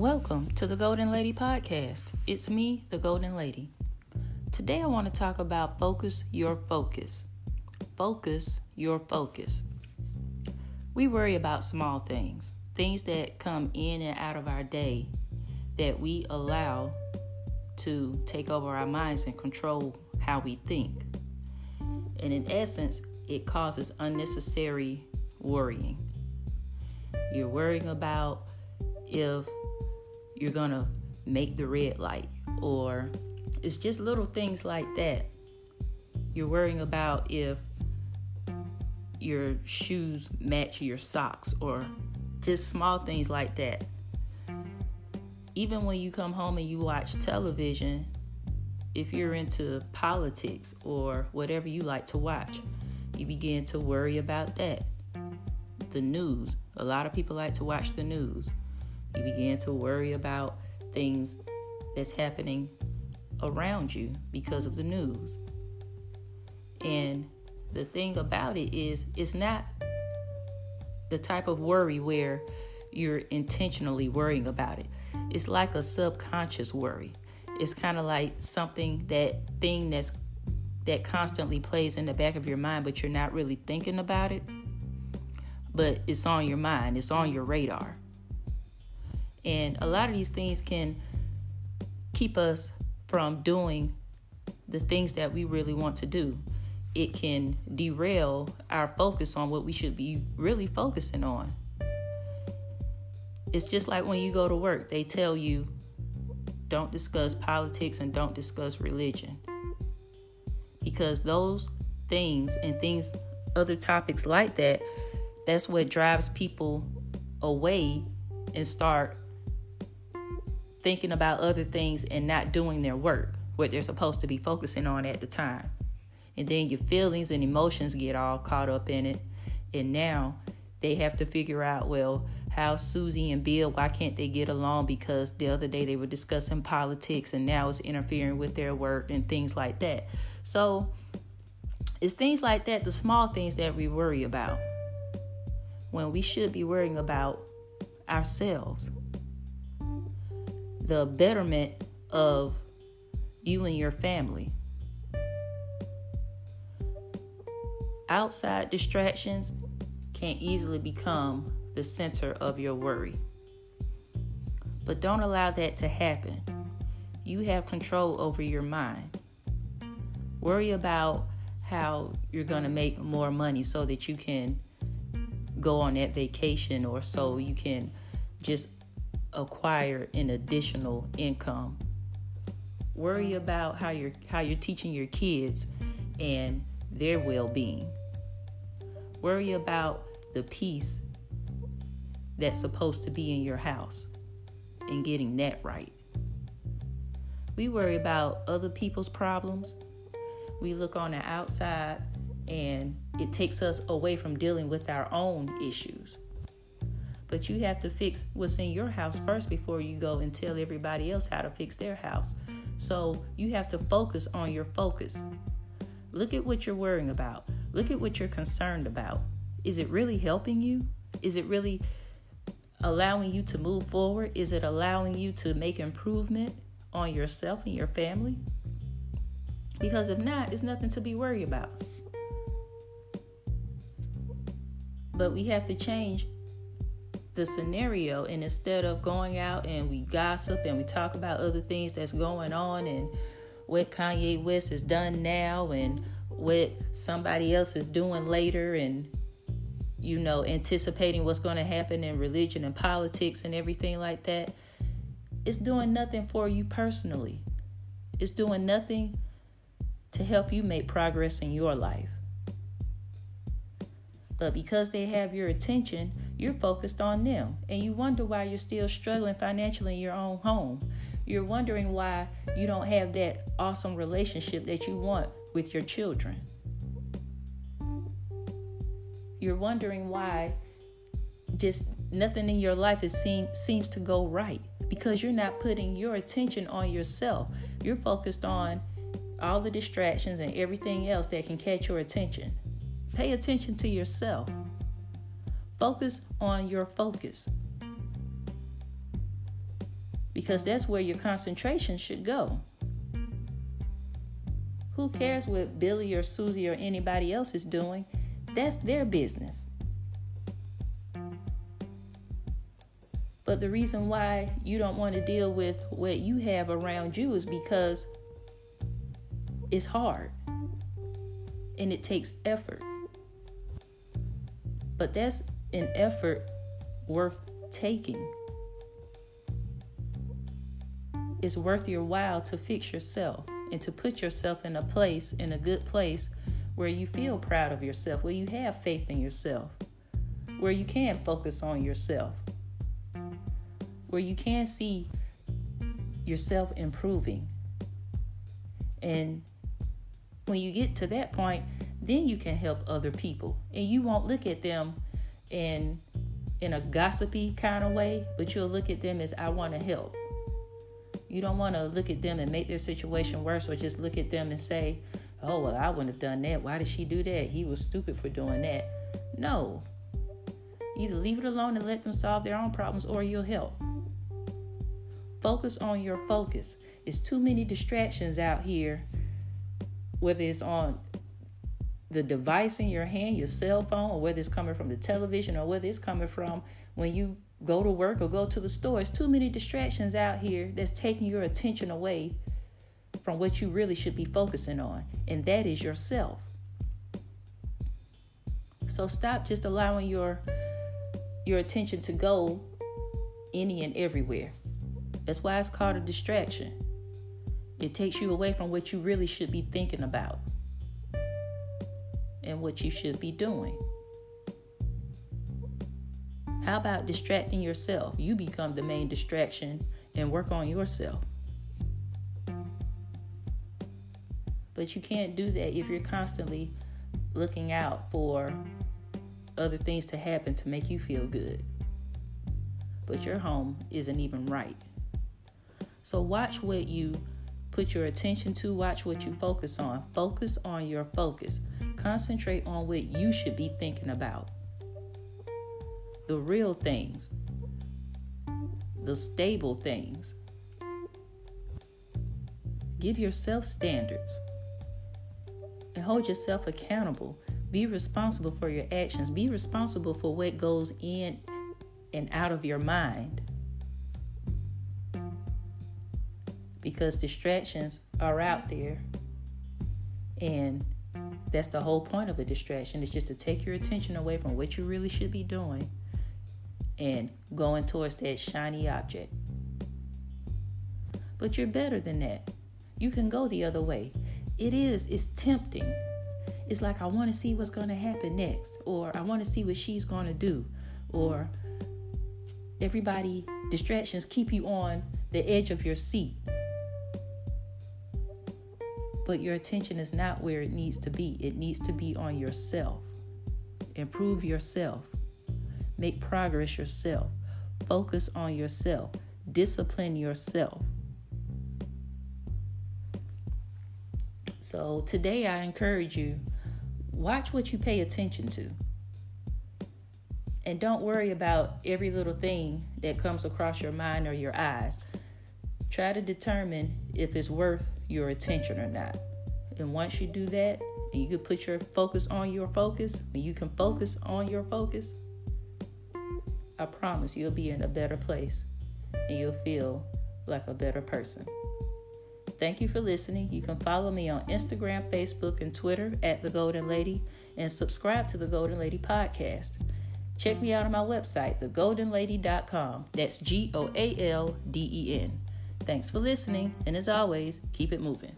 Welcome to the Goalden Lady Podcast. It's me, the Goalden Lady. Today I want to talk about focus your focus. Focus your focus. We worry about small things, things that come in and out of our day that we allow to take over our minds and control how we think. And in essence, it causes unnecessary worrying. You're worrying about if you're gonna make the red light, or it's just little things like that. You're worrying about if your shoes match your socks, or just small things like that. Even when you come home and you watch television, if you're into politics or whatever you like to watch, you begin to worry about that. The news. A lot of people like to watch the news. You begin to worry about things that's happening around you because of the news. And the thing about it is, it's not the type of worry where you're intentionally worrying about it. It's like a subconscious worry. It's kind of like something that thing that's that constantly plays in the back of your mind, but you're not really thinking about it. But it's on your mind, it's on your radar. And a lot of these things can keep us from doing the things that we really want to do. It can derail our focus on what we should be really focusing on. It's just like when you go to work, they tell you don't discuss politics and don't discuss religion. Because those things and things, other topics like that, that's what drives people away and start thinking about other things and not doing their work, what they're supposed to be focusing on at the time. And then your feelings and emotions get all caught up in it. And now they have to figure out, well, how Susie and Bill, why can't they get along? Because the other day they were discussing politics and now it's interfering with their work and things like that. So it's things like that, the small things that we worry about when we should be worrying about ourselves the betterment of you and your family. Outside distractions can easily become the center of your worry. But don't allow that to happen. You have control over your mind. Worry about how you're going to make more money so that you can go on that vacation or so you can just acquire an additional income. Worry about how you're how you're teaching your kids and their well-being. Worry about the peace that's supposed to be in your house and getting that right. We worry about other people's problems. We look on the outside and it takes us away from dealing with our own issues. But you have to fix what's in your house first before you go and tell everybody else how to fix their house. So you have to focus on your focus. Look at what you're worrying about. Look at what you're concerned about. Is it really helping you? Is it really allowing you to move forward? Is it allowing you to make improvement on yourself and your family? Because if not, it's nothing to be worried about. But we have to change the scenario and instead of going out and we gossip and we talk about other things that's going on and what Kanye West has done now and what somebody else is doing later and you know anticipating what's going to happen in religion and politics and everything like that it's doing nothing for you personally. It's doing nothing to help you make progress in your life but because they have your attention you're focused on them and you wonder why you're still struggling financially in your own home. You're wondering why you don't have that awesome relationship that you want with your children. You're wondering why just nothing in your life is seem, seems to go right because you're not putting your attention on yourself. You're focused on all the distractions and everything else that can catch your attention. Pay attention to yourself. Focus on your focus. because that's where your concentration should go. Who cares what Billy or Susie or anybody else is doing? That's their business. But the reason why you don't want to deal with what you have around you is because it's hard and it takes effort. But that's an effort worth taking. It's worth your while to fix yourself and to put yourself in a place, in a good place, where you feel proud of yourself, where you have faith in yourself, where you can focus on yourself, where you can see yourself improving. And when you get to that point, then you can help other people. And you won't look at them in in a gossipy kind of way, but you'll look at them as I want to help. You don't want to look at them and make their situation worse or just look at them and say, "Oh, well, I wouldn't have done that. Why did she do that? He was stupid for doing that." No. Either leave it alone and let them solve their own problems or you'll help. Focus on your focus. It's too many distractions out here whether it's on the device in your hand, your cell phone, or whether it's coming from the television, or whether it's coming from when you go to work or go to the store. It's too many distractions out here that's taking your attention away from what you really should be focusing on, and that is yourself. So stop just allowing your your attention to go any and everywhere. That's why it's called a distraction. It takes you away from what you really should be thinking about and what you should be doing. How about distracting yourself? You become the main distraction and work on yourself. But you can't do that if you're constantly looking out for other things to happen to make you feel good. But your home isn't even right. So watch what you put your attention to, watch what you focus on. Focus on your focus. Concentrate on what you should be thinking about. The real things, the stable things. Give yourself standards and hold yourself accountable. Be responsible for your actions. Be responsible for what goes in and out of your mind. Because distractions are out there. And that's the whole point of a distraction is just to take your attention away from what you really should be doing and going towards that shiny object. But you're better than that. You can go the other way. It is, it's tempting. It's like, I want to see what's going to happen next, or I want to see what she's going to do, or everybody, distractions keep you on the edge of your seat but your attention is not where it needs to be. It needs to be on yourself. Improve yourself. Make progress yourself. Focus on yourself. Discipline yourself. So today I encourage you watch what you pay attention to. And don't worry about every little thing that comes across your mind or your eyes. Try to determine if it's worth your attention or not. And once you do that, and you can put your focus on your focus, when you can focus on your focus, I promise you'll be in a better place and you'll feel like a better person. Thank you for listening. You can follow me on Instagram, Facebook, and Twitter at The Goalden Lady and subscribe to The Goalden Lady Podcast. Check me out on my website, thegoaldenlady.com. That's G O A L D E N. Thanks for listening, and as always, keep it moving.